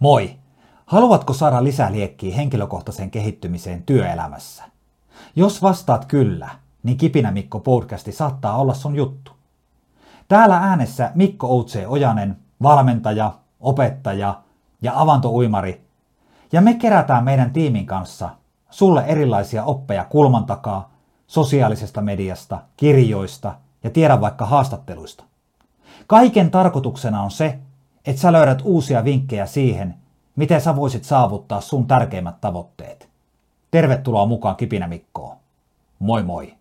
Moi! Haluatko saada lisää liekkiä henkilökohtaiseen kehittymiseen työelämässä? Jos vastaat kyllä, niin Kipinä Mikko podcasti saattaa olla sun juttu. Täällä äänessä Mikko Outse Ojanen, valmentaja, opettaja ja avantouimari. Ja me kerätään meidän tiimin kanssa sulle erilaisia oppeja kulman takaa, sosiaalisesta mediasta, kirjoista ja tiedä vaikka haastatteluista. Kaiken tarkoituksena on se, että sä löydät uusia vinkkejä siihen, miten sä voisit saavuttaa sun tärkeimmät tavoitteet. Tervetuloa mukaan Kipinä Mikkoon. Moi moi!